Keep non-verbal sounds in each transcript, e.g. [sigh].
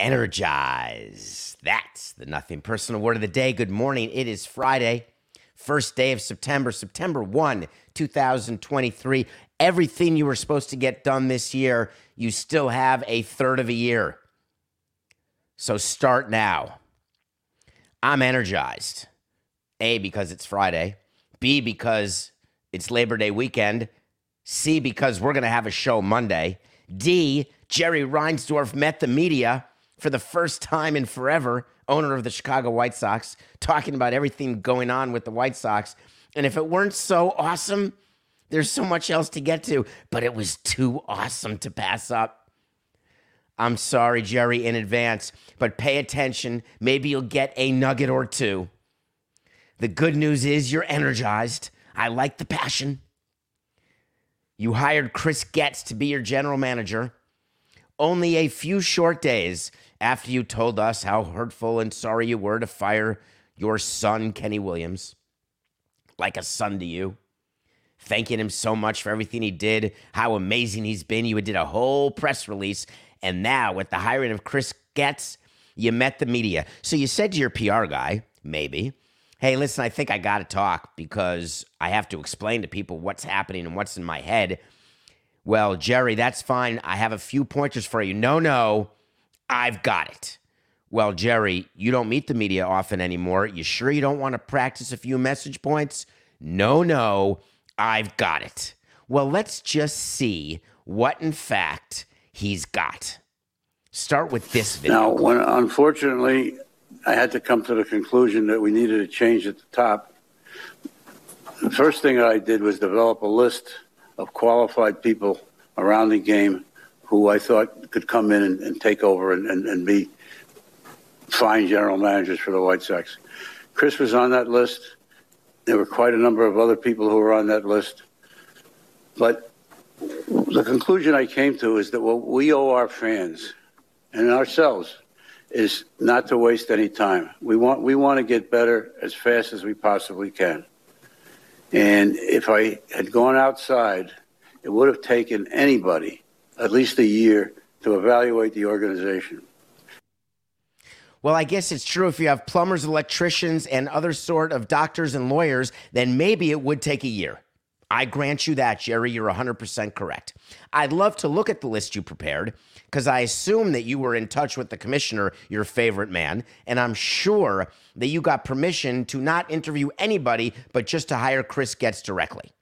Energize. That's the nothing personal word of the day. Good morning. It is Friday, first day of September, September 1, 2023. Everything you were supposed to get done this year, you still have a third of a year. So start now. I'm energized. A, because it's Friday. B, because it's Labor Day weekend. C, because we're going to have a show Monday. D, Jerry Reinsdorf met the media for the first time in forever, owner of the Chicago White Sox, talking about everything going on with the White Sox. And if it weren't so awesome, there's so much else to get to, but it was too awesome to pass up. I'm sorry, Jerry, in advance, but pay attention. Maybe you'll get a nugget or two. The good news is you're energized. I like the passion. You hired Chris Getz to be your general manager only a few short days after you told us how hurtful and sorry you were to fire your son, Kenny Williams, like a son to you, thanking him so much for everything he did, how amazing he's been. You did a whole press release. And now, with the hiring of Chris Getz, you met the media. So you said to your PR guy, maybe, hey, listen, I think I got to talk because I have to explain to people what's happening and what's in my head. Well, Jerry, that's fine. I have a few pointers for you. No, no, I've got it. Well, Jerry, you don't meet the media often anymore. You sure you don't want to practice a few message points? No, no, I've got it. Well, let's just see what, in fact, he's got. Start with this video. Now, when unfortunately, I had to come to the conclusion that we needed a change at the top. The first thing I did was develop a list of qualified people around the game who I thought could come in and, and take over and, and, and be fine general managers for the White Sox. Chris was on that list. There were quite a number of other people who were on that list. But the conclusion I came to is that what we owe our fans and ourselves is not to waste any time. We want we want to get better as fast as we possibly can. And if I had gone outside, it would have taken anybody at least a year to evaluate the organization. Well, I guess it's true if you have plumbers, electricians, and other sort of doctors and lawyers, then maybe it would take a year. I grant you that, Jerry. You're 100% correct. I'd love to look at the list you prepared because I assume that you were in touch with the commissioner, your favorite man, and I'm sure that you got permission to not interview anybody but just to hire Chris Getz directly.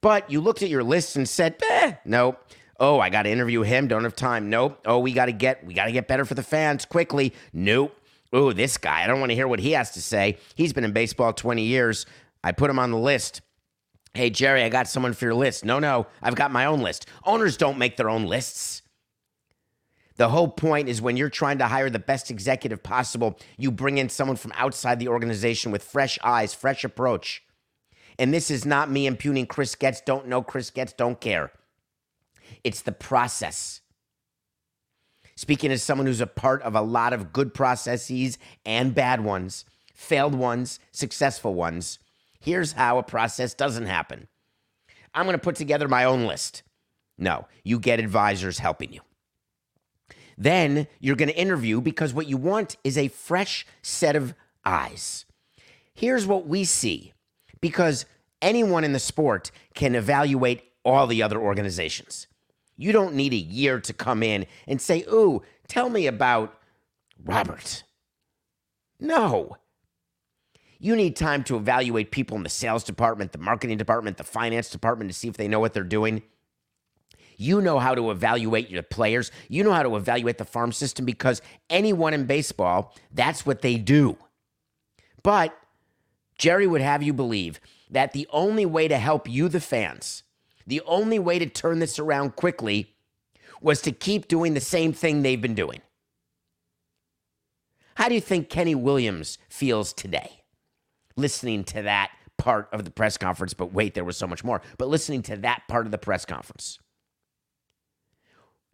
But you looked at your list and said, eh, nope. Oh, I got to interview him. Don't have time. Nope. Oh, we got to get we got to get better for the fans quickly. Nope. Oh, this guy. I don't want to hear what he has to say. He's been in baseball 20 years. I put him on the list. Hey, Jerry, I got someone for your list. No, no, I've got my own list. Owners don't make their own lists. The whole point is when you're trying to hire the best executive possible, you bring in someone from outside the organization with fresh eyes, fresh approach. And this is not me impugning Chris Getz. Don't know Chris Getz. Don't care. It's the process. Speaking as someone who's a part of a lot of good processes and bad ones, failed ones, successful ones, here's how a process doesn't happen. I'm going to put together my own list. No, you get advisors helping you. Then you're going to interview because what you want is a fresh set of eyes. Here's what we see because anyone in the sport can evaluate all the other organizations. You don't need a year to come in and say, Ooh, tell me about Robert. No. You need time to evaluate people in the sales department, the marketing department, the finance department to see if they know what they're doing. You know how to evaluate your players. You know how to evaluate the farm system because anyone in baseball, that's what they do. But Jerry would have you believe that the only way to help you, the fans, the only way to turn this around quickly was to keep doing the same thing they've been doing. How do you think Kenny Williams feels today? Listening to that part of the press conference, but wait, there was so much more. But listening to that part of the press conference.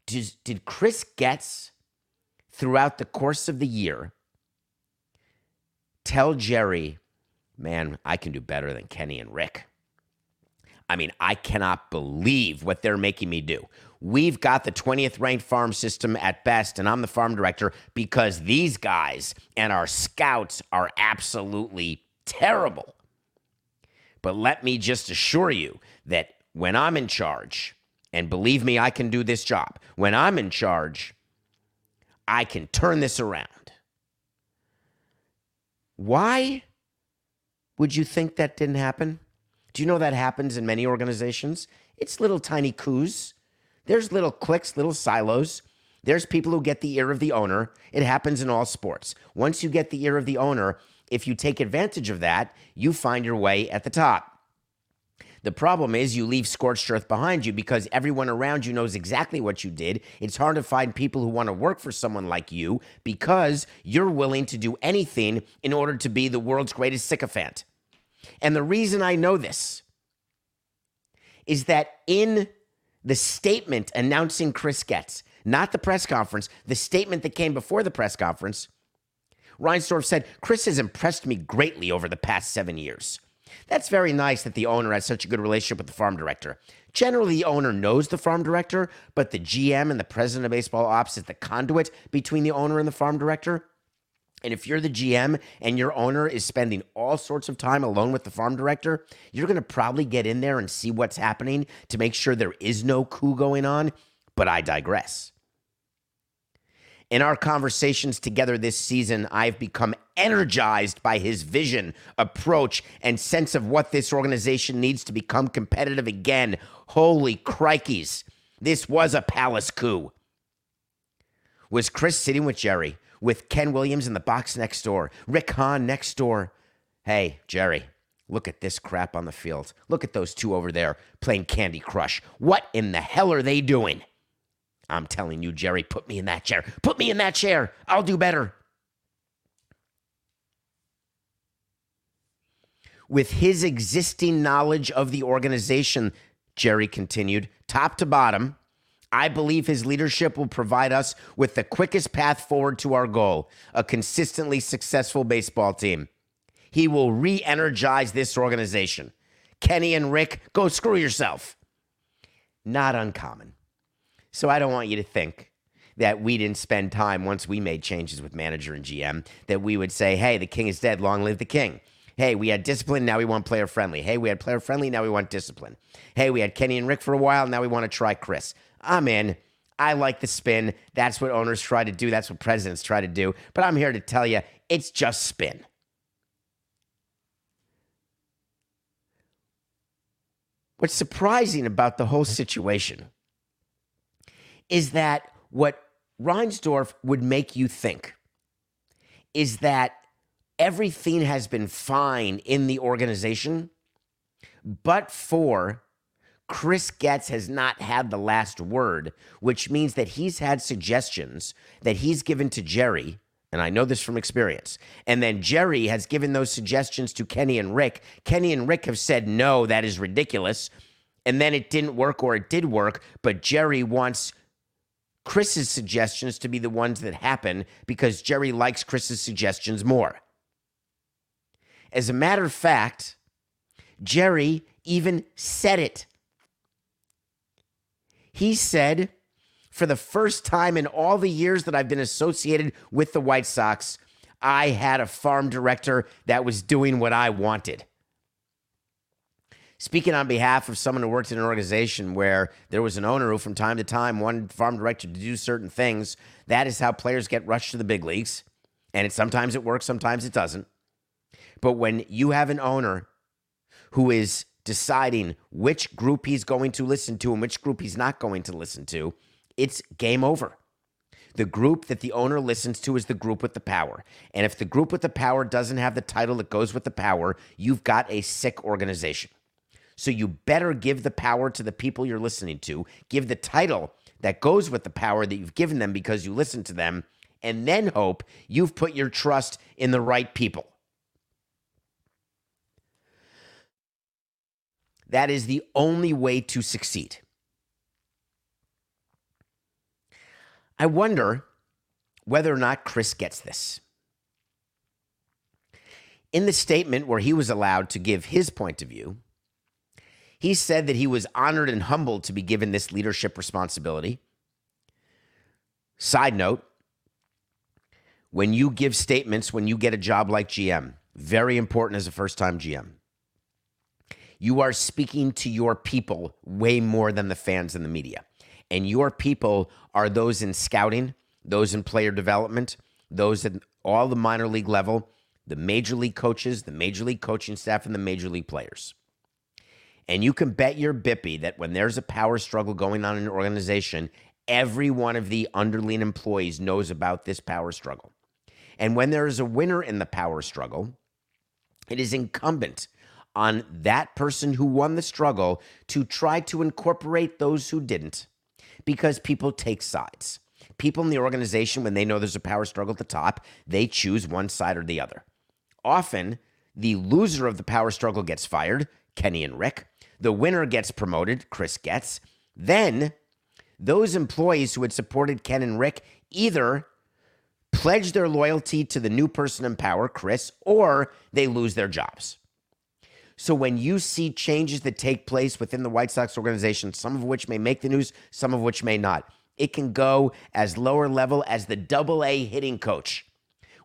Did, did Chris Getz, throughout the course of the year, tell Jerry, man, I can do better than Kenny and Rick? I mean, I cannot believe what they're making me do. We've got the 20th ranked farm system at best, and I'm the farm director because these guys and our scouts are absolutely terrible. But let me just assure you that when I'm in charge, and believe me, I can do this job, when I'm in charge, I can turn this around. Why would you think that didn't happen? Do you know that happens in many organizations? It's little tiny coups there's little cliques, little silos. There's people who get the ear of the owner. It happens in all sports. Once you get the ear of the owner, if you take advantage of that, you find your way at the top. The problem is you leave scorched earth behind you because everyone around you knows exactly what you did. It's hard to find people who want to work for someone like you because you're willing to do anything in order to be the world's greatest sycophant. And the reason I know this is that in the statement announcing Chris Getz, not the press conference, the statement that came before the press conference, Reinsdorf said, Chris has impressed me greatly over the past seven years. That's very nice that the owner has such a good relationship with the farm director. Generally, the owner knows the farm director, but the GM and the president of baseball ops is the conduit between the owner and the farm director. And if you're the GM and your owner is spending all sorts of time alone with the farm director, you're going to probably get in there and see what's happening to make sure there is no coup going on. But I digress. In our conversations together this season, I've become energized by his vision, approach, and sense of what this organization needs to become competitive again. Holy crikeys, this was a palace coup. Was Chris sitting with Jerry? With Ken Williams in the box next door, Rick Hahn next door. Hey, Jerry, look at this crap on the field. Look at those two over there playing Candy Crush. What in the hell are they doing? I'm telling you, Jerry, put me in that chair. Put me in that chair. I'll do better. With his existing knowledge of the organization, Jerry continued, top to bottom, I believe his leadership will provide us with the quickest path forward to our goal a consistently successful baseball team. He will re energize this organization. Kenny and Rick, go screw yourself. Not uncommon. So I don't want you to think that we didn't spend time once we made changes with manager and GM, that we would say, hey, the king is dead, long live the king. Hey, we had discipline, now we want player friendly. Hey, we had player friendly, now we want discipline. Hey, we had Kenny and Rick for a while, now we want to try Chris. I'm in. I like the spin. That's what owners try to do. That's what presidents try to do. But I'm here to tell you it's just spin. What's surprising about the whole situation is that what Reinsdorf would make you think is that everything has been fine in the organization, but for Chris Getz has not had the last word, which means that he's had suggestions that he's given to Jerry, and I know this from experience. And then Jerry has given those suggestions to Kenny and Rick. Kenny and Rick have said, no, that is ridiculous. And then it didn't work or it did work, but Jerry wants Chris's suggestions to be the ones that happen because Jerry likes Chris's suggestions more. As a matter of fact, Jerry even said it he said, for the first time in all the years that I've been associated with the White Sox, I had a farm director that was doing what I wanted. Speaking on behalf of someone who worked in an organization where there was an owner who, from time to time, wanted farm director to do certain things, that is how players get rushed to the big leagues. And it, sometimes it works, sometimes it doesn't. But when you have an owner who is deciding which group he's going to listen to and which group he's not going to listen to, it's game over. The group that the owner listens to is the group with the power. And if the group with the power doesn't have the title that goes with the power, you've got a sick organization. So you better give the power to the people you're listening to, give the title that goes with the power that you've given them because you listen to them, and then hope you've put your trust in the right people. That is the only way to succeed. I wonder whether or not Chris gets this. In the statement where he was allowed to give his point of view, he said that he was honored and humbled to be given this leadership responsibility. Side note when you give statements when you get a job like GM, very important as a first time GM. You are speaking to your people way more than the fans and the media. And your people are those in scouting, those in player development, those at all the minor league level, the major league coaches, the major league coaching staff, and the major league players. And you can bet your bippy that when there's a power struggle going on in an organization, every one of the underling employees knows about this power struggle. And when there is a winner in the power struggle, it is incumbent on that person who won the struggle to try to incorporate those who didn't because people take sides. People in the organization, when they know there's a power struggle at the top, they choose one side or the other. Often, the loser of the power struggle gets fired, Kenny and Rick. The winner gets promoted, Chris Getz. Then, those employees who had supported Ken and Rick either pledge their loyalty to the new person in power, Chris, or they lose their jobs. So when you see changes that take place within the White Sox organization, some of which may make the news, some of which may not, it can go as lower level as the double A hitting coach,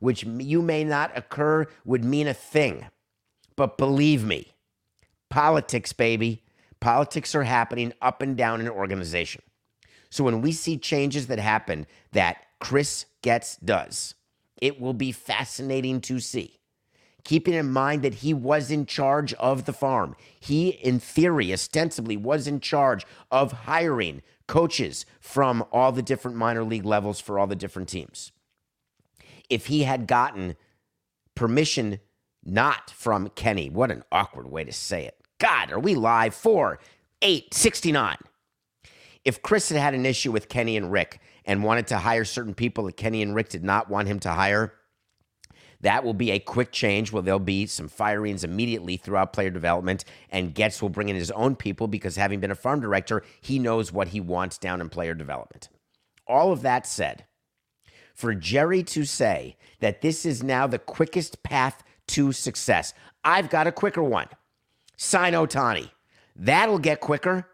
which you may not occur would mean a thing. But believe me, politics, baby, politics are happening up and down an organization. So when we see changes that happen that Chris Getz does, it will be fascinating to see keeping in mind that he was in charge of the farm. He, in theory, ostensibly was in charge of hiring coaches from all the different minor league levels for all the different teams. If he had gotten permission not from Kenny, what an awkward way to say it. God, are we live? Four, eight, 69. If Chris had had an issue with Kenny and Rick and wanted to hire certain people that Kenny and Rick did not want him to hire, that will be a quick change where there'll be some firings immediately throughout player development, and Getz will bring in his own people because having been a farm director, he knows what he wants down in player development. All of that said, for Jerry to say that this is now the quickest path to success, I've got a quicker one. Sign Ohtani. That'll get quicker.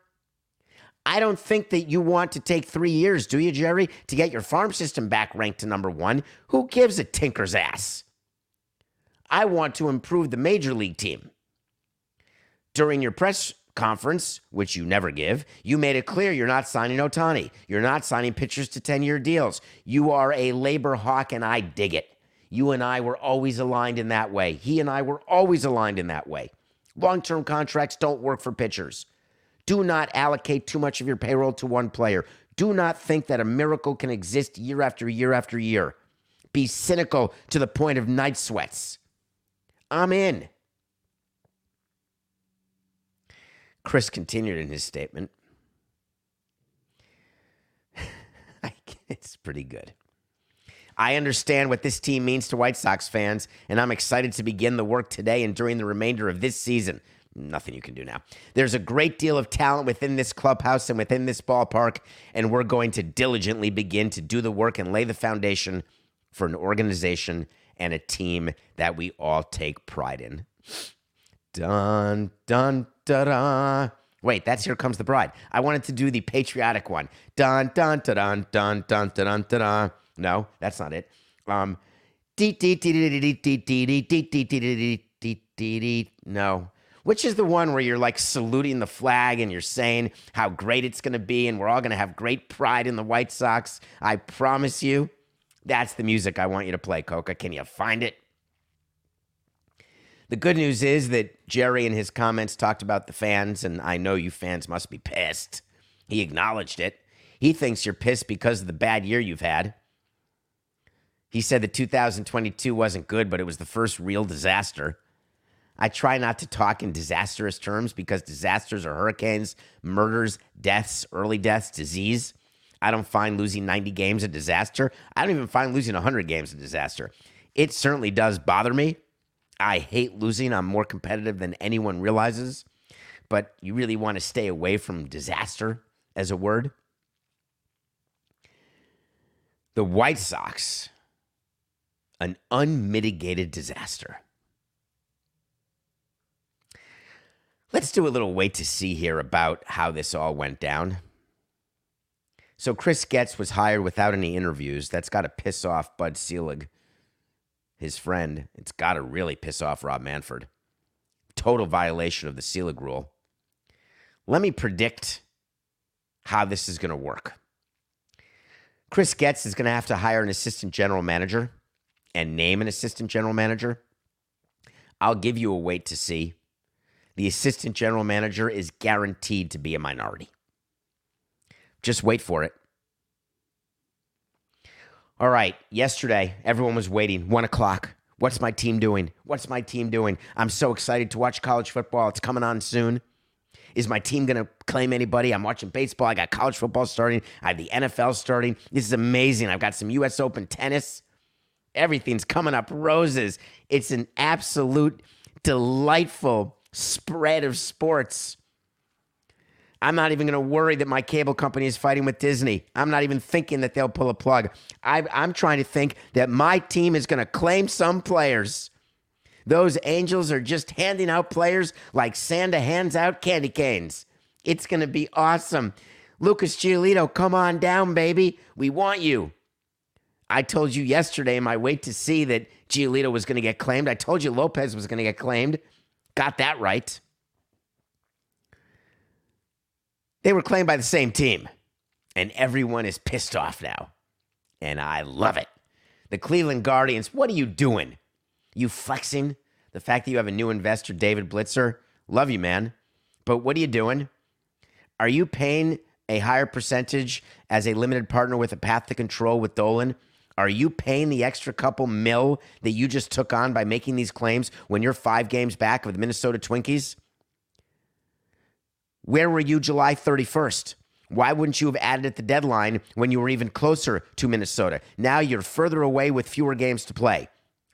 I don't think that you want to take three years, do you, Jerry, to get your farm system back ranked to number one? Who gives a tinker's ass? I want to improve the major league team. During your press conference, which you never give, you made it clear you're not signing Ohtani. You're not signing pitchers to 10 year deals. You are a labor hawk, and I dig it. You and I were always aligned in that way. He and I were always aligned in that way. Long term contracts don't work for pitchers. Do not allocate too much of your payroll to one player. Do not think that a miracle can exist year after year after year. Be cynical to the point of night sweats. I'm in. Chris continued in his statement. [laughs] it's pretty good. I understand what this team means to White Sox fans, and I'm excited to begin the work today and during the remainder of this season. Nothing you can do now. There's a great deal of talent within this clubhouse and within this ballpark, and we're going to diligently begin to do the work and lay the foundation for an organization and a team that we all take pride in. Dun, dun, da, da. Wait, that's Here Comes the Bride. I wanted to do the patriotic one. Dun, dun, da, dun, dun, dun, dun, dun, dun. No, that's not it. Um, no. Which is the one where you're like saluting the flag and you're saying how great it's going to be and we're all going to have great pride in the White Sox? I promise you. That's the music I want you to play, Coca. Can you find it? The good news is that Jerry in his comments talked about the fans, and I know you fans must be pissed. He acknowledged it. He thinks you're pissed because of the bad year you've had. He said that 2022 wasn't good, but it was the first real disaster. I try not to talk in disastrous terms because disasters are hurricanes, murders, deaths, early deaths, disease. I don't find losing 90 games a disaster. I don't even find losing 100 games a disaster. It certainly does bother me. I hate losing. I'm more competitive than anyone realizes. But you really want to stay away from disaster as a word. The White Sox, an unmitigated disaster. Let's do a little wait to see here about how this all went down. So Chris Getz was hired without any interviews. That's got to piss off Bud Selig, his friend. It's got to really piss off Rob Manfred. Total violation of the Selig rule. Let me predict how this is going to work. Chris Getz is going to have to hire an assistant general manager and name an assistant general manager. I'll give you a wait to see the assistant general manager is guaranteed to be a minority. Just wait for it. All right, yesterday, everyone was waiting. One o'clock. What's my team doing? What's my team doing? I'm so excited to watch college football. It's coming on soon. Is my team going to claim anybody? I'm watching baseball. I got college football starting. I have the NFL starting. This is amazing. I've got some U.S. Open tennis. Everything's coming up roses. It's an absolute delightful spread of sports. I'm not even going to worry that my cable company is fighting with Disney. I'm not even thinking that they'll pull a plug. I, am trying to think that my team is going to claim some players. Those Angels are just handing out players like Santa hands out candy canes. It's going to be awesome. Lucas Giolito, come on down, baby. We want you. I told you yesterday in my wait to see that Giolito was going to get claimed. I told you Lopez was going to get claimed. Got that right. They were claimed by the same team, and everyone is pissed off now. And I love it. The Cleveland Guardians, what are you doing? You flexing the fact that you have a new investor, David Blitzer? Love you, man. But what are you doing? Are you paying a higher percentage as a limited partner with a path to control with Dolan? Are you paying the extra couple mil that you just took on by making these claims when you're five games back of the Minnesota Twinkies? Where were you July 31st? Why wouldn't you have added at the deadline when you were even closer to Minnesota? Now you're further away with fewer games to play.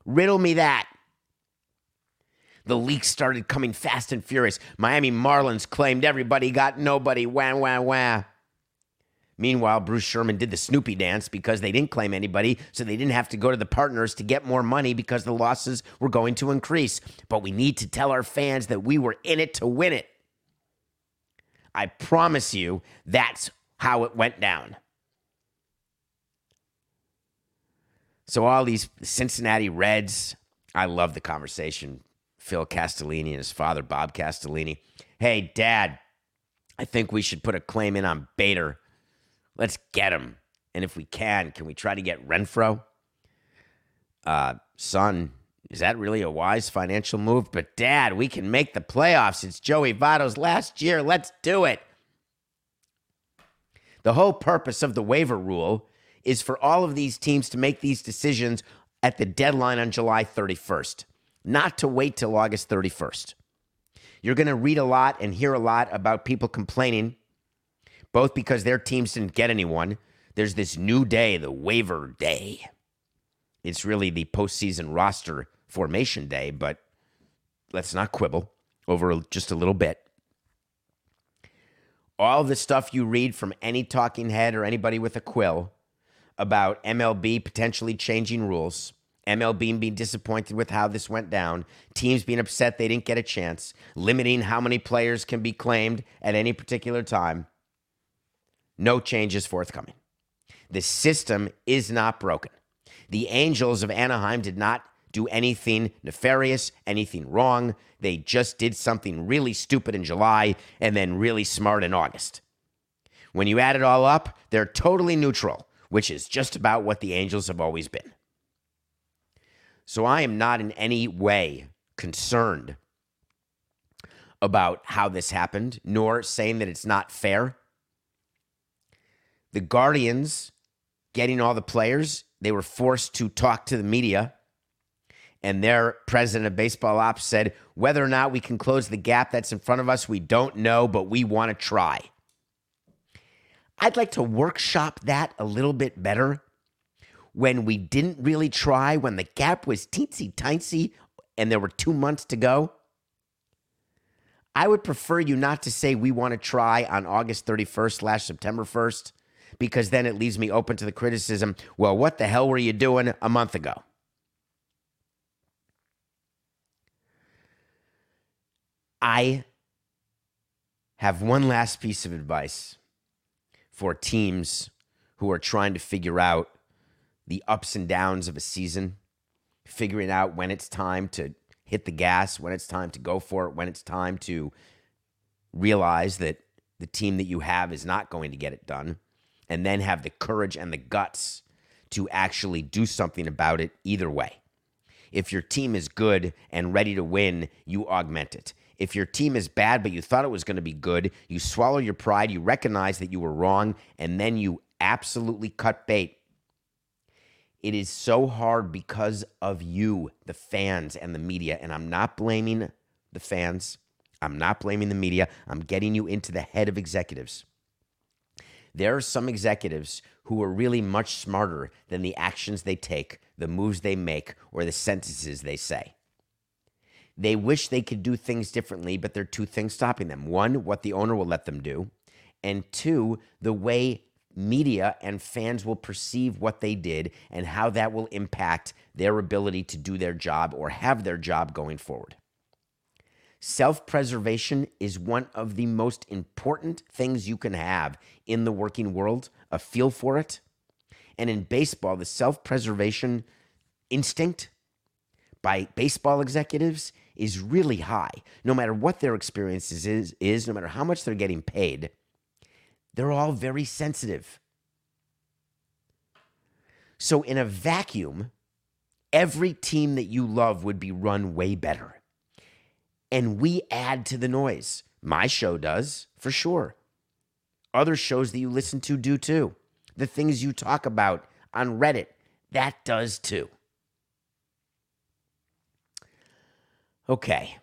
Riddle me that. The leaks started coming fast and furious. Miami Marlins claimed everybody got nobody. Wah, wah, wah. Meanwhile, Bruce Sherman did the Snoopy dance because they didn't claim anybody, so they didn't have to go to the partners to get more money because the losses were going to increase. But we need to tell our fans that we were in it to win it. I promise you that's how it went down. So, all these Cincinnati Reds, I love the conversation. Phil Castellini and his father, Bob Castellini. Hey, Dad, I think we should put a claim in on Bader Let's get him. And if we can, can we try to get Renfroe? Uh, son, is that really a wise financial move? But dad, we can make the playoffs. It's Joey Votto's last year. Let's do it. The whole purpose of the waiver rule is for all of these teams to make these decisions at the deadline on July 31st, not to wait till August 31st. You're going to read a lot and hear a lot about people complaining both because their teams didn't get anyone. There's this new day, the waiver day. It's really the postseason roster formation day, but let's not quibble over just a little bit. All the stuff you read from any talking head or anybody with a quill about MLB potentially changing rules, MLB being disappointed with how this went down, teams being upset they didn't get a chance, limiting how many players can be claimed at any particular time. No changes forthcoming. The system is not broken. The Angels of Anaheim did not do anything nefarious, anything wrong. They just did something really stupid in July and then really smart in August. When you add it all up, they're totally neutral, which is just about what the Angels have always been. So I am not in any way concerned about how this happened, nor saying that it's not fair. The Guardians getting all the players, they were forced to talk to the media. And their president of baseball ops said, whether or not we can close the gap that's in front of us, we don't know, but we want to try. I'd like to workshop that a little bit better when we didn't really try, when the gap was teensy tiny and there were two months to go. I would prefer you not to say we want to try on August 31st slash September 1st, because then it leaves me open to the criticism well, what the hell were you doing a month ago? I have one last piece of advice for teams who are trying to figure out the ups and downs of a season, figuring out when it's time to hit the gas, when it's time to go for it, when it's time to realize that the team that you have is not going to get it done, and then have the courage and the guts to actually do something about it either way. If your team is good and ready to win, you augment it. If your team is bad, but you thought it was going to be good, you swallow your pride, you recognize that you were wrong, and then you absolutely cut bait it is so hard because of you, the fans and the media. And I'm not blaming the fans. I'm not blaming the media. I'm getting you into the head of executives. There are some executives who are really much smarter than the actions they take, the moves they make, or the sentences they say. They wish they could do things differently, but there are two things stopping them. One, what the owner will let them do, and two, the way media and fans will perceive what they did and how that will impact their ability to do their job or have their job going forward. Self preservation is one of the most important things you can have in the working world, a feel for it. And in baseball, the self preservation instinct by baseball executives is really high. No matter what their experiences is, is no matter how much they're getting paid, they're all very sensitive. So, in a vacuum, every team that you love would be run way better. And we add to the noise. My show does, for sure. Other shows that you listen to do too. The things you talk about on Reddit, that does too. Okay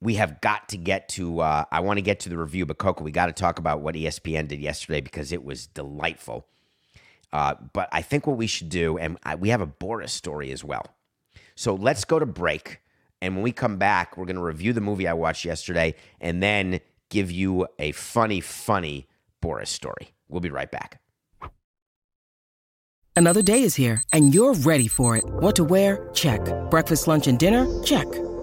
we have got to get to. Uh, I want to get to the review, but Coca, we got to talk about what ESPN did yesterday because it was delightful. Uh, but I think what we should do, and I, we have a Boras story as well. So let's go to break, and when we come back, we're going to review the movie I watched yesterday, and then give you a funny, funny Boras story. We'll be right back. Another day is here, and you're ready for it. What to wear? Check. Breakfast, lunch, and dinner? Check.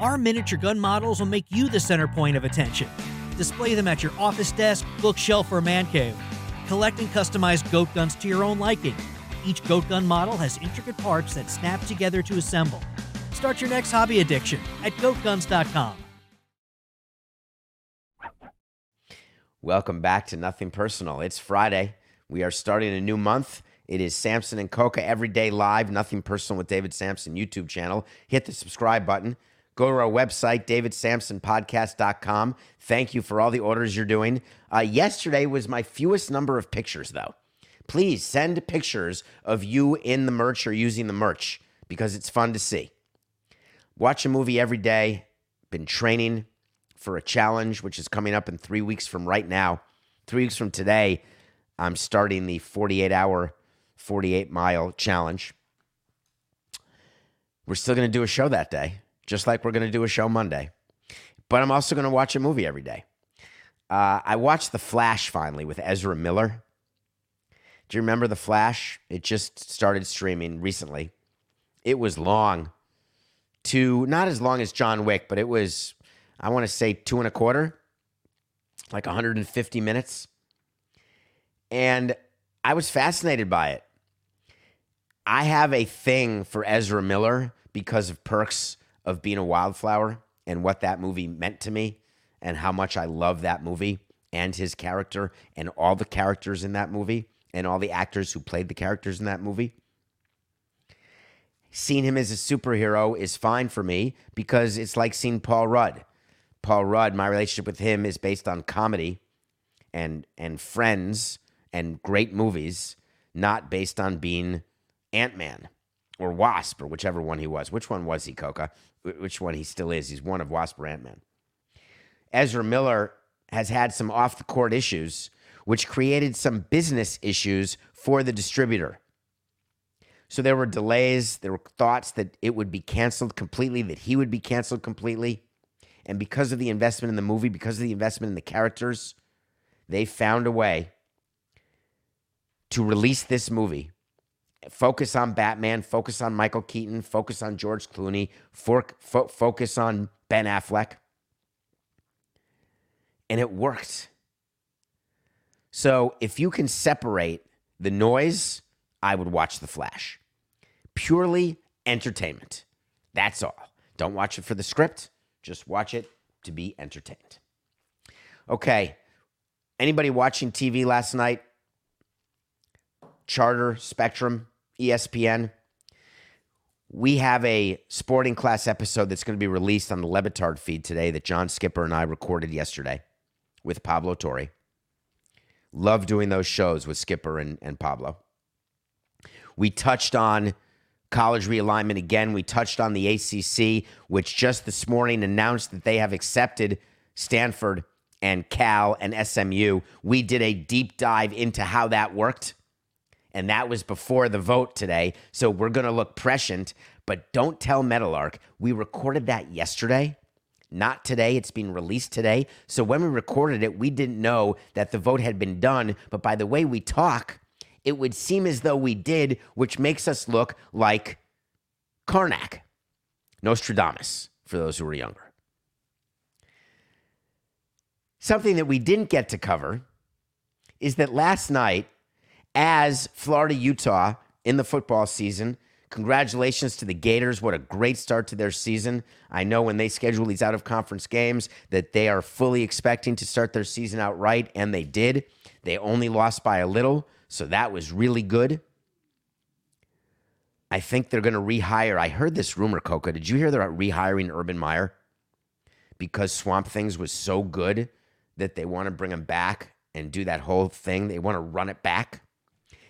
our miniature gun models will make you the center point of attention. Display them at your office desk, bookshelf, or man cave. Collect and customize goat guns to your own liking. Each goat gun model has intricate parts that snap together to assemble. Start your next hobby addiction at goatguns.com. Welcome back to Nothing Personal. It's Friday. We are starting a new month. It is Samson and Coca Everyday Live, Nothing Personal with David Samson YouTube channel. Hit the subscribe button. Go to our website, davidsamsonpodcast.com. Thank you for all the orders you're doing. Uh, yesterday was my fewest number of pictures, though. Please send pictures of you in the merch or using the merch because it's fun to see. Watch a movie every day. Been training for a challenge, which is coming up in three weeks from right now. Three weeks from today, I'm starting the 48 hour, 48 mile challenge. We're still going to do a show that day just like we're going to do a show Monday. But I'm also going to watch a movie every day. Uh, I watched The Flash finally with Ezra Miller. Do you remember The Flash? It just started streaming recently. It was long, to not as long as John Wick, but it was, I want to say two and a quarter, like 150 minutes. And I was fascinated by it. I have a thing for Ezra Miller because of Perks of Being a Wildflower and what that movie meant to me and how much I love that movie and his character and all the characters in that movie and all the actors who played the characters in that movie. Seeing him as a superhero is fine for me because it's like seeing Paul Rudd. Paul Rudd, my relationship with him is based on comedy and and friends and great movies, not based on being Ant Man or Wasp or whichever one he was. Which one was he, Coca? Which one he still is? He's one of Wasp or Ant Man. Ezra Miller has had some off the court issues, which created some business issues for the distributor. So there were delays, there were thoughts that it would be canceled completely, that he would be canceled completely. And because of the investment in the movie, because of the investment in the characters, they found a way to release this movie. Focus on Batman, focus on Michael Keaton, focus on George Clooney, fo- fo- focus on Ben Affleck. And it worked. So if you can separate the noise, I would watch The Flash purely entertainment. That's all. Don't watch it for the script, just watch it to be entertained. Okay. Anybody watching TV last night? Charter, Spectrum, ESPN. We have a sporting class episode that's going to be released on the Le Batard feed today that John Skipper and I recorded yesterday with Pablo Torre. Love doing those shows with Skipper and, and Pablo. We touched on college realignment again. We touched on the ACC, which just this morning announced that they have accepted Stanford and Cal and SMU. We did a deep dive into how that worked, and that was before the vote today. So we're going to look prescient, but don't tell Metalark. We recorded that yesterday. Not today. It's being released today. So when we recorded it, we didn't know that the vote had been done. But by the way we talk, it would seem as though we did, which makes us look like Karnak, Nostradamus, for those who are younger. Something that we didn't get to cover is that last night, as Florida Utah in the football season, congratulations to the Gators. What a great start to their season. I know when they schedule these out of conference games that they are fully expecting to start their season out right, and they did. They only lost by a little, so that was really good. I think they're going to rehire. I heard this rumor, Coca. Did you hear they're rehiring Urban Meyer because Swamp Kings was so good that they want to bring him back and do that whole thing? They want to run it back.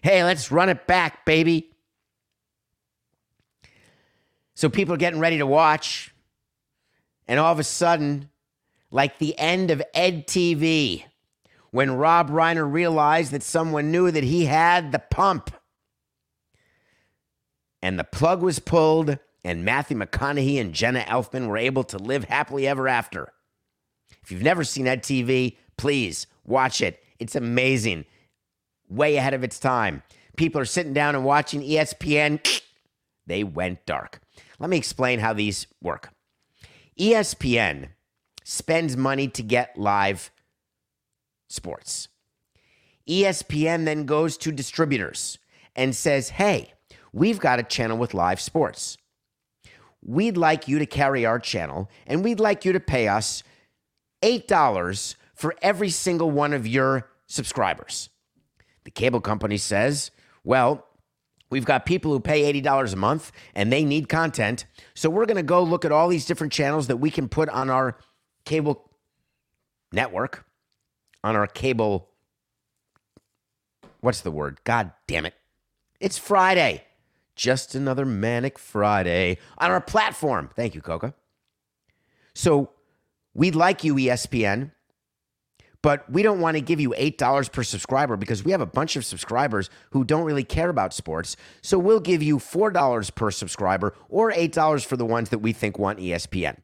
Hey, let's run it back, baby. So people are getting ready to watch. And all of a sudden, like the end of Ed TV, when Rob Reiner realized that someone knew that he had the pump and the plug was pulled, and Matthew McConaughey and Jenna Elfman were able to live happily ever after. If you've never seen Ed TV, please watch it. It's amazing. Way ahead of its time. People are sitting down and watching ESPN. [sniffs] They went dark. Let me explain how these work. ESPN spends money to get live sports. ESPN then goes to distributors and says, hey, we've got a channel with live sports. We'd like you to carry our channel, and we'd like you to pay us $8 for every single one of your subscribers. The cable company says, well, we've got people who pay $80 a month and they need content. So we're going to go look at all these different channels that we can put on our cable network, on our cable. What's the word? God damn it. It's Friday. Just another manic Friday on our platform. Thank you, Coca. So we'd like you, ESPN, but we don't want to give you $8 per subscriber because we have a bunch of subscribers who don't really care about sports. So we'll give you $4 per subscriber or $8 for the ones that we think want ESPN.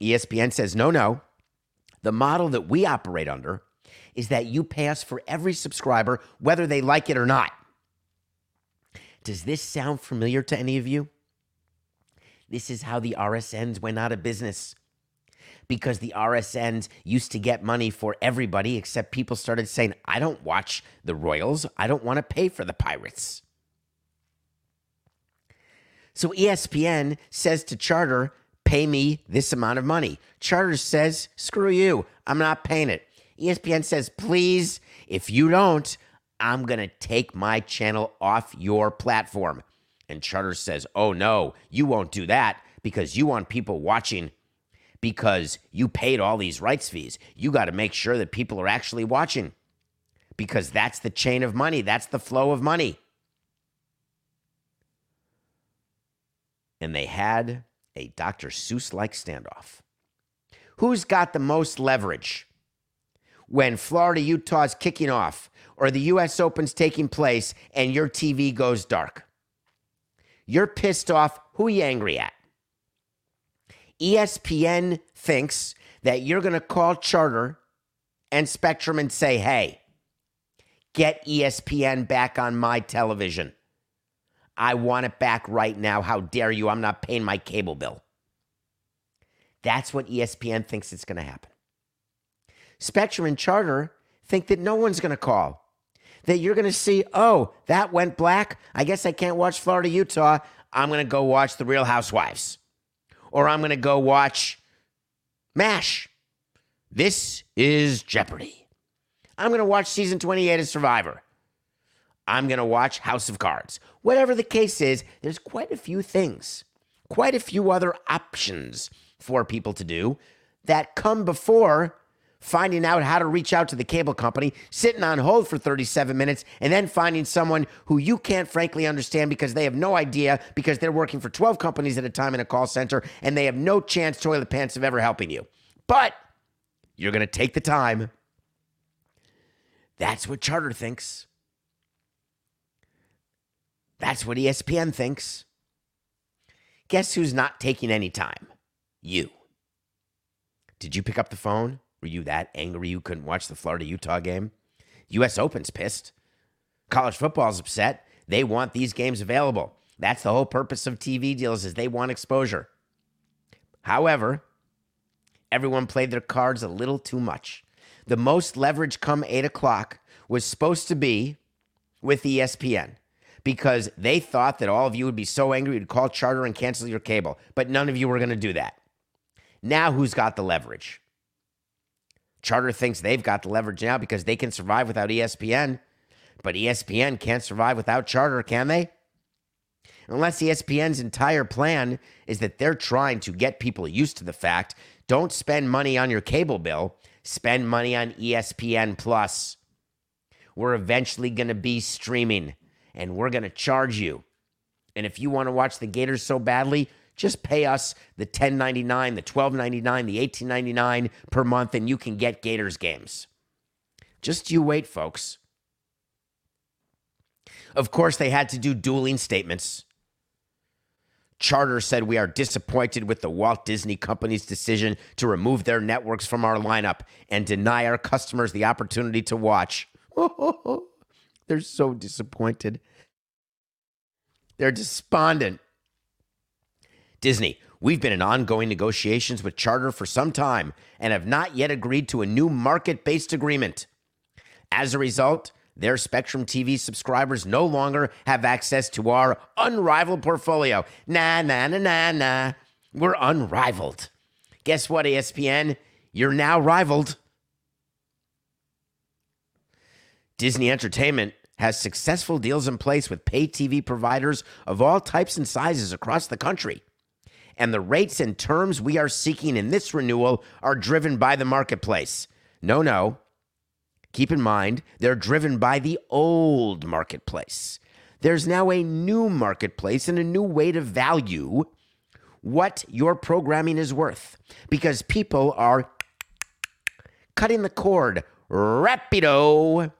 ESPN says, no, no. The model that we operate under is that you pay us for every subscriber, whether they like it or not. Does this sound familiar to any of you? This is how the RSNs went out of business. Because the RSNs used to get money for everybody, except people started saying, I don't watch the Royals. I don't want to pay for the Pirates. So ESPN says to Charter, pay me this amount of money. Charter says, screw you. I'm not paying it. ESPN says, please, if you don't, I'm going to take my channel off your platform. And Charter says, oh no, you won't do that because you want people watching because you paid all these rights fees. You got to make sure that people are actually watching because that's the chain of money, that's the flow of money. And they had a Dr. Seuss like standoff. Who's got the most leverage when Florida Utah's kicking off or the US Open's taking place and your TV goes dark? You're pissed off. Who are you angry at? ESPN thinks that you're going to call Charter and Spectrum and say, hey, get ESPN back on my television. I want it back right now. How dare you? I'm not paying my cable bill. That's what ESPN thinks it's going to happen. Spectrum and Charter think that no one's going to call. That you're going to see, oh, that went black. I guess I can't watch Florida Utah. I'm going to go watch The Real Housewives. Or I'm going to go watch MASH. This is Jeopardy. I'm going to watch season 28 of Survivor. I'm going to watch House of Cards. Whatever the case is, there's quite a few things, quite a few other options for people to do that come before finding out how to reach out to the cable company, sitting on hold for 37 minutes, and then finding someone who you can't frankly understand because they have no idea because they're working for 12 companies at a time in a call center and they have no chance, toilet pants, of ever helping you. But you're going to take the time. That's what Charter thinks. That's what ESPN thinks. Guess who's not taking any time? You. Did you pick up the phone? Were you that angry you couldn't watch the Florida Utah game? US Open's pissed. College football's upset. They want these games available. That's the whole purpose of TV deals is they want exposure. However, everyone played their cards a little too much. The most leverage come 8 o'clock was supposed to be with ESPN because they thought that all of you would be so angry you'd call charter and cancel your cable, but none of you were going to do that. Now, who's got the leverage? Charter thinks they've got the leverage now because they can survive without ESPN, but ESPN can't survive without Charter, can they? Unless ESPN's entire plan is that they're trying to get people used to the fact don't spend money on your cable bill, spend money on ESPN Plus. We're eventually going to be streaming and we're going to charge you. And if you want to watch the Gators so badly, just pay us the $10.99, the $12.99, the $18.99 per month, and you can get Gators games. Just you wait, folks. Of course, they had to do dueling statements. Charter said we are disappointed with the Walt Disney Company's decision to remove their networks from our lineup and deny our customers the opportunity to watch. [laughs] They're so disappointed. They're despondent. Disney, we've been in ongoing negotiations with Charter for some time and have not yet agreed to a new market based agreement. As a result, their Spectrum TV subscribers no longer have access to our unrivaled portfolio. Nah, nah, nah, nah, nah. We're unrivaled. Guess what, ESPN? You're now rivaled. Disney Entertainment has successful deals in place with pay TV providers of all types and sizes across the country. And the rates and terms we are seeking in this renewal are driven by the marketplace. No, no. Keep in mind, they're driven by the old marketplace. There's now a new marketplace and a new way to value what your programming is worth because people are cutting the cord rapido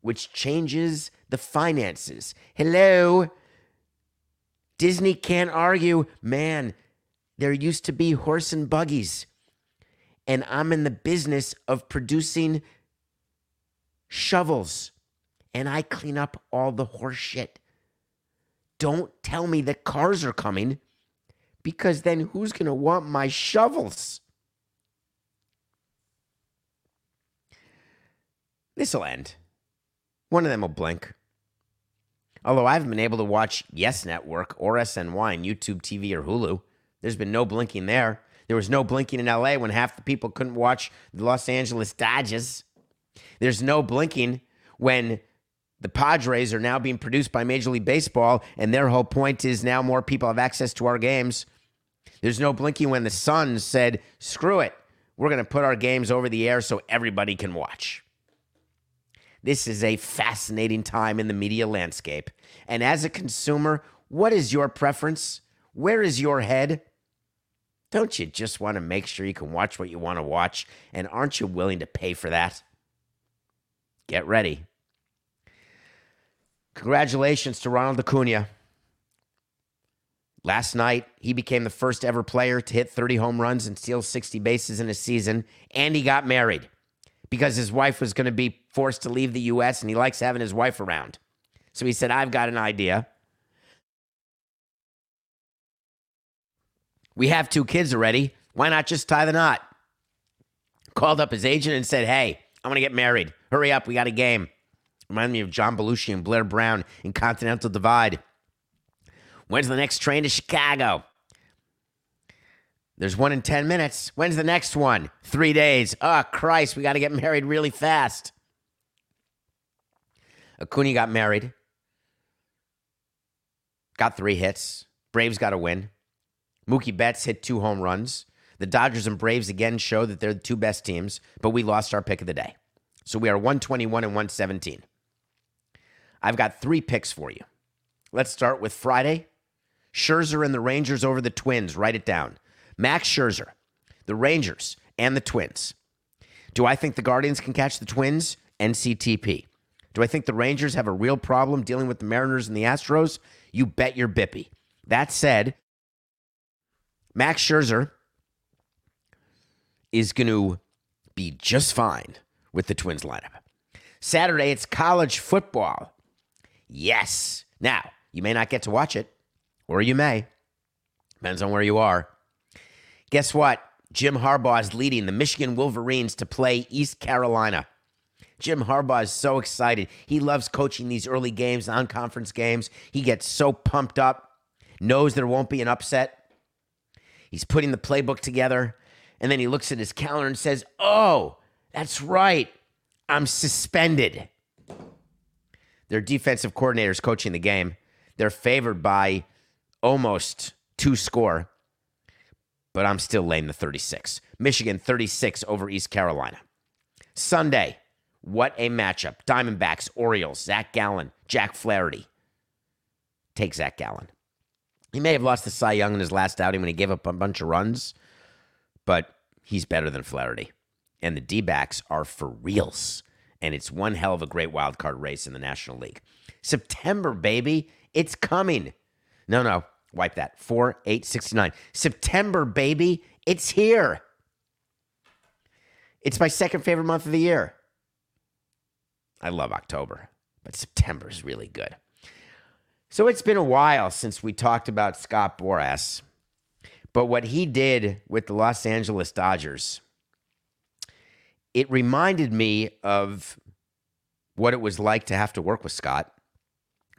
which changes the finances. Hello? Disney can't argue. Man, there used to be horse and buggies, and I'm in the business of producing shovels, and I clean up all the horse shit. Don't tell me that cars are coming, because then who's going to want my shovels? This'll end. One of them will blink. Although I haven't been able to watch Yes Network or SNY on YouTube TV or Hulu there's been no blinking there. There was no blinking in LA when half the people couldn't watch the Los Angeles Dodgers. There's no blinking when the Padres are now being produced by Major League Baseball, and their whole point is now more people have access to our games. There's no blinking when the Suns said, screw it, we're going to put our games over the air so everybody can watch. This is a fascinating time in the media landscape. And as a consumer, what is your preference? Where is your head? Don't you just want to make sure you can watch what you want to watch? And aren't you willing to pay for that? Get ready. Congratulations to Ronald Acuna. Last night, he became the first ever player to hit 30 home runs and steal 60 bases in a season, and he got married because his wife was going to be forced to leave the U.S., and he likes having his wife around. So he said, I've got an idea. We have two kids already. Why not just tie the knot? Called up his agent and said, Hey, I'm going to get married. Hurry up. We got a game. Remind me of John Belushi and Blair Brown in Continental Divide. When's the next train to Chicago? There's one in 10 minutes. When's the next one? Three days. Oh, Christ, we got to get married really fast. Acuna got married, got three hits. Braves got a win. Mookie Betts hit two home runs. The Dodgers and Braves again show that they're the two best teams, but we lost our pick of the day. So we are 121 and 117. I've got three picks for you. Let's start with Friday. Scherzer and the Rangers over the Twins. Write it down. Max Scherzer, the Rangers, and the Twins. Do I think the Guardians can catch the Twins? NCTP. Do I think the Rangers have a real problem dealing with the Mariners and the Astros? You bet your bippy. That said, Max Scherzer is going to be just fine with the Twins lineup. Saturday, it's college football. Yes. Now, you may not get to watch it, or you may. Depends on where you are. Guess what? Jim Harbaugh is leading the Michigan Wolverines to play East Carolina. Jim Harbaugh is so excited. He loves coaching these early games, non conference games. He gets so pumped up, knows there won't be an upset. He's putting the playbook together, and then he looks at his calendar and says, Oh, that's right. I'm suspended. Their defensive coordinator's coaching the game. They're favored by almost two score, but I'm still laying the 36. Michigan 36 over East Carolina. Sunday, what a matchup. Diamondbacks, Orioles, Zach Gallen, Jack Flaherty. Take Zach Gallen. He may have lost to Cy Young in his last outing when he gave up a bunch of runs, but he's better than Flaherty. And the D backs are for reals and it's one hell of a great wild card race in the National League. September, baby, it's coming. No, no, wipe that. 4 8 69. September, baby, it's here. It's my second favorite month of the year. I love October, but September is really good. So it's been a while since we talked about Scott Boras, but what he did with the Los Angeles Dodgers it reminded me of what it was like to have to work with Scott,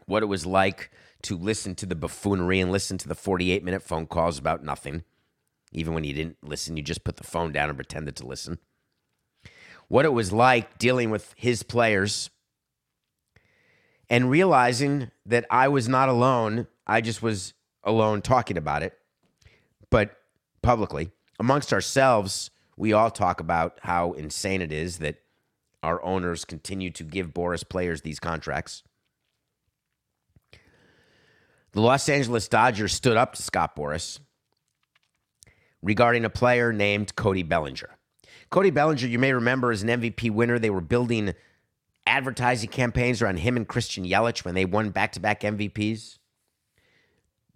what it was like to listen to the buffoonery and listen to the 48 minute phone calls about nothing. Even when you didn't listen, you just put the phone down and pretended to listen. What it was like dealing with his players and realizing that I was not alone. I just was alone talking about it, but publicly amongst ourselves we all talk about how insane it is that our owners continue to give Boras players these contracts. The Los Angeles Dodgers stood up to Scott Boras regarding a player named Cody Bellinger. Cody Bellinger, you may remember, is an MVP winner. They were building advertising campaigns around him and Christian Yelich when they won back to back MVPs.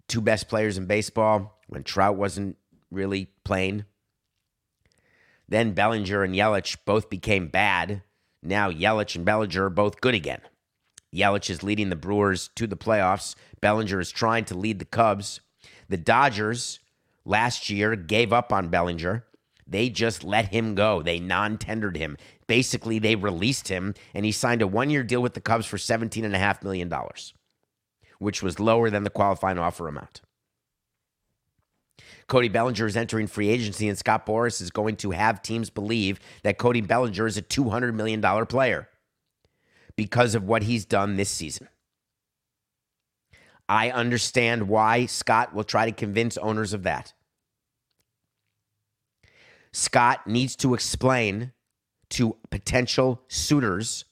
Two best players in baseball when Trout wasn't really playing. Then Bellinger and Yelich both became bad. Now Yelich and Bellinger are both good again. Yelich is leading the Brewers to the playoffs. Bellinger is trying to lead the Cubs. The Dodgers last year gave up on Bellinger. They just let him go. They non tendered him. Basically, they released him and he signed a one year deal with the Cubs for $17.5 million, which was lower than the qualifying offer amount. Cody Bellinger is entering free agency, and Scott Boras is going to have teams believe that Cody Bellinger is a $200 million player because of what he's done this season. I understand why Scott will try to convince owners of that. Scott needs to explain to potential suitors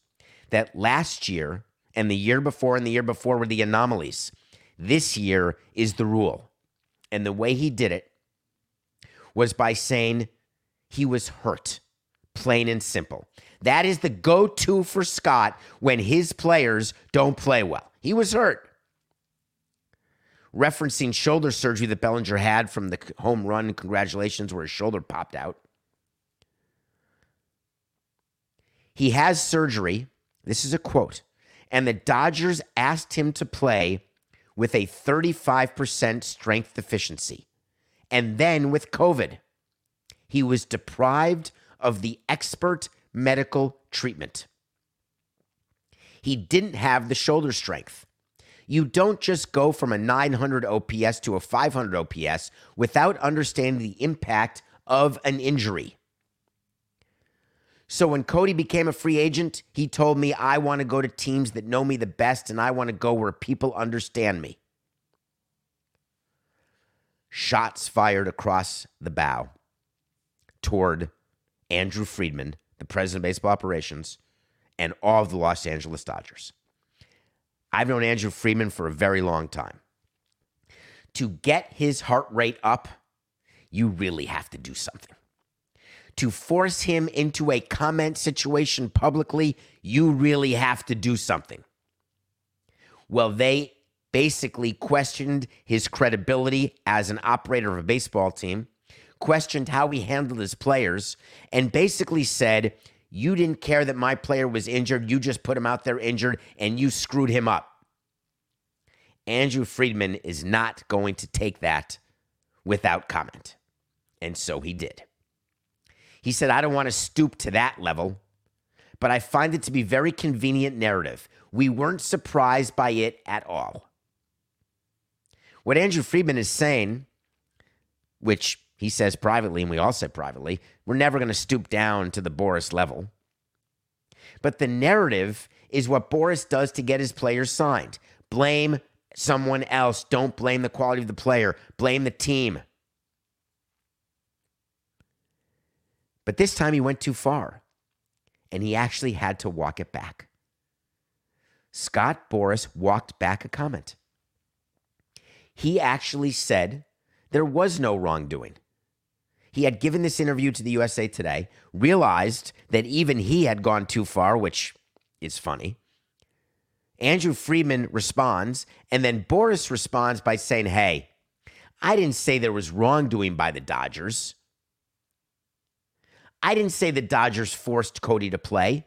that last year and the year before and the year before were the anomalies. This year is the rule. And the way he did it was by saying he was hurt, plain and simple. That is the go to for Scott when his players don't play well. He was hurt. Referencing shoulder surgery that Bellinger had from the home run, congratulations, where his shoulder popped out. He has surgery. This is a quote. And the Dodgers asked him to play with a 35% strength deficiency. And then with COVID, he was deprived of the expert medical treatment. He didn't have the shoulder strength. You don't just go from a 900 OPS to a 500 OPS without understanding the impact of an injury. So when Cody became a free agent, he told me, I want to go to teams that know me the best and I want to go where people understand me. Shots fired across the bow toward Andrew Friedman, the president of baseball operations, and all of the Los Angeles Dodgers. I've known Andrew Friedman for a very long time. To get his heart rate up, you really have to do something to force him into a comment situation publicly, you really have to do something. Well, they basically questioned his credibility as an operator of a baseball team, questioned how he handled his players, and basically said, You didn't care that my player was injured. You just put him out there injured and you screwed him up. Andrew Friedman is not going to take that without comment. And so he did. He said, I don't want to stoop to that level, but I find it to be very convenient narrative. We weren't surprised by it at all. What Andrew Friedman is saying, which he says privately, and we all said privately, we're never going to stoop down to the Boras level. But the narrative is what Boras does to get his players signed. Blame someone else. Don't blame the quality of the player. Blame the team. But this time he went too far and he actually had to walk it back. Scott Boras walked back a comment. He actually said there was no wrongdoing. He had given this interview to the USA Today, realized that even he had gone too far, which is funny. Andrew Friedman responds, and then Boras responds by saying, Hey, I didn't say there was wrongdoing by the Dodgers. I didn't say the Dodgers forced Cody to play.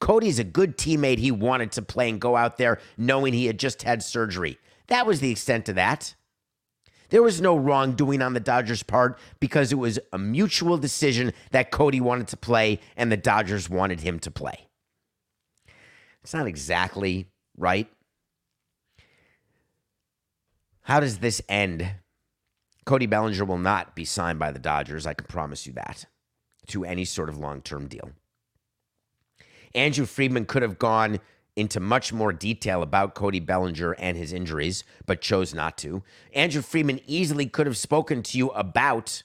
Cody's a good teammate. He wanted to play and go out there knowing he had just had surgery. That was the extent of that. There was no wrongdoing on the Dodgers' part because it was a mutual decision that Cody wanted to play and the Dodgers wanted him to play. It's not exactly right. How does this end? Cody Bellinger will not be signed by the Dodgers. I can promise you that to any sort of long term deal. Andrew Friedman could have gone into much more detail about Cody Bellinger and his injuries, but chose not to. Andrew Friedman easily could have spoken to you about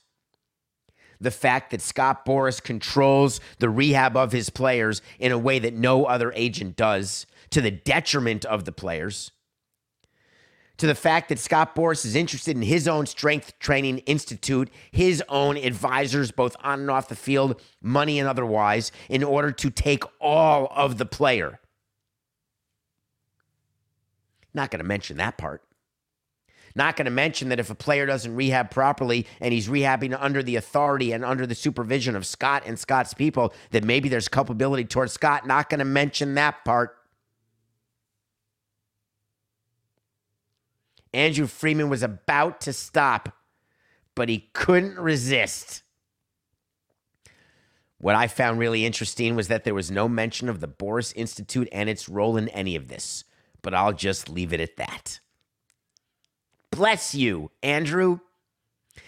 the fact that Scott Boras controls the rehab of his players in a way that no other agent does, to the detriment of the players to the fact that Scott Boras is interested in his own strength training institute, his own advisors, both on and off the field, money and otherwise, in order to take all of the player. Not going to mention that part. Not going to mention that if a player doesn't rehab properly and he's rehabbing under the authority and under the supervision of Scott and Scott's people, that maybe there's culpability towards Scott. Not going to mention that part. Andrew Friedman was about to stop, but he couldn't resist. What I found really interesting was that there was no mention of the Boras Institute and its role in any of this, but I'll just leave it at that. Bless you, Andrew.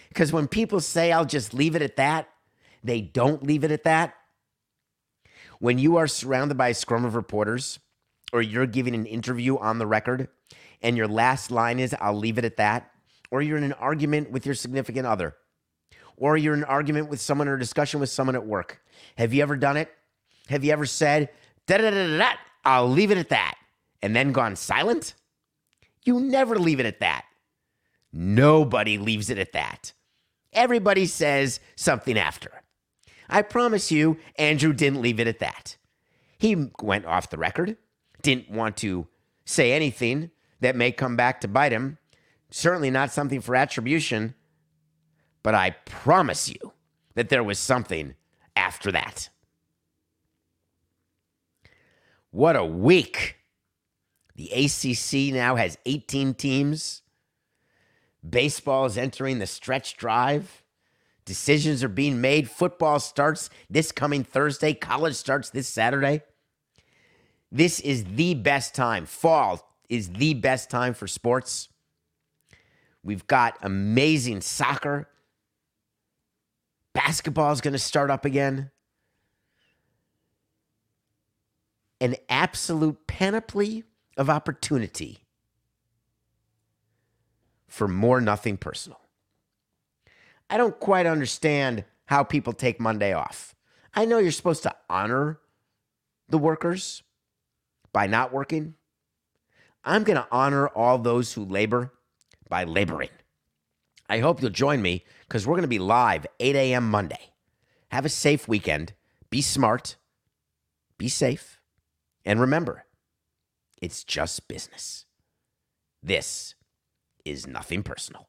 Because when people say I'll just leave it at that, they don't leave it at that. When you are surrounded by a scrum of reporters, or you're giving an interview on the record, and your last line is, I'll leave it at that, or you're in an argument with your significant other, or you're in an argument with someone or a discussion with someone at work. Have you ever done it? Have you ever said, da da da da I'll leave it at that, and then gone silent? You never leave it at that. Nobody leaves it at that. Everybody says something after. I promise you, Andrew didn't leave it at that. He went off the record, didn't want to say anything that may come back to bite him. Certainly not something for attribution. But I promise you that there was something after that. What a week. The ACC now has 18 teams. Baseball is entering the stretch drive. Decisions are being made. Football starts this coming Thursday. College starts this Saturday. This is the best time. Fall is the best time for sports. We've got amazing soccer. Basketball is going to start up again. An absolute panoply of opportunity for more nothing personal. I don't quite understand how people take Monday off. I know you're supposed to honor the workers by not working. I'm going to honor all those who labor by laboring. I hope you'll join me because we're going to be live 8 a.m. Monday. Have a safe weekend. Be smart. Be safe. And remember, it's just business. This is nothing personal.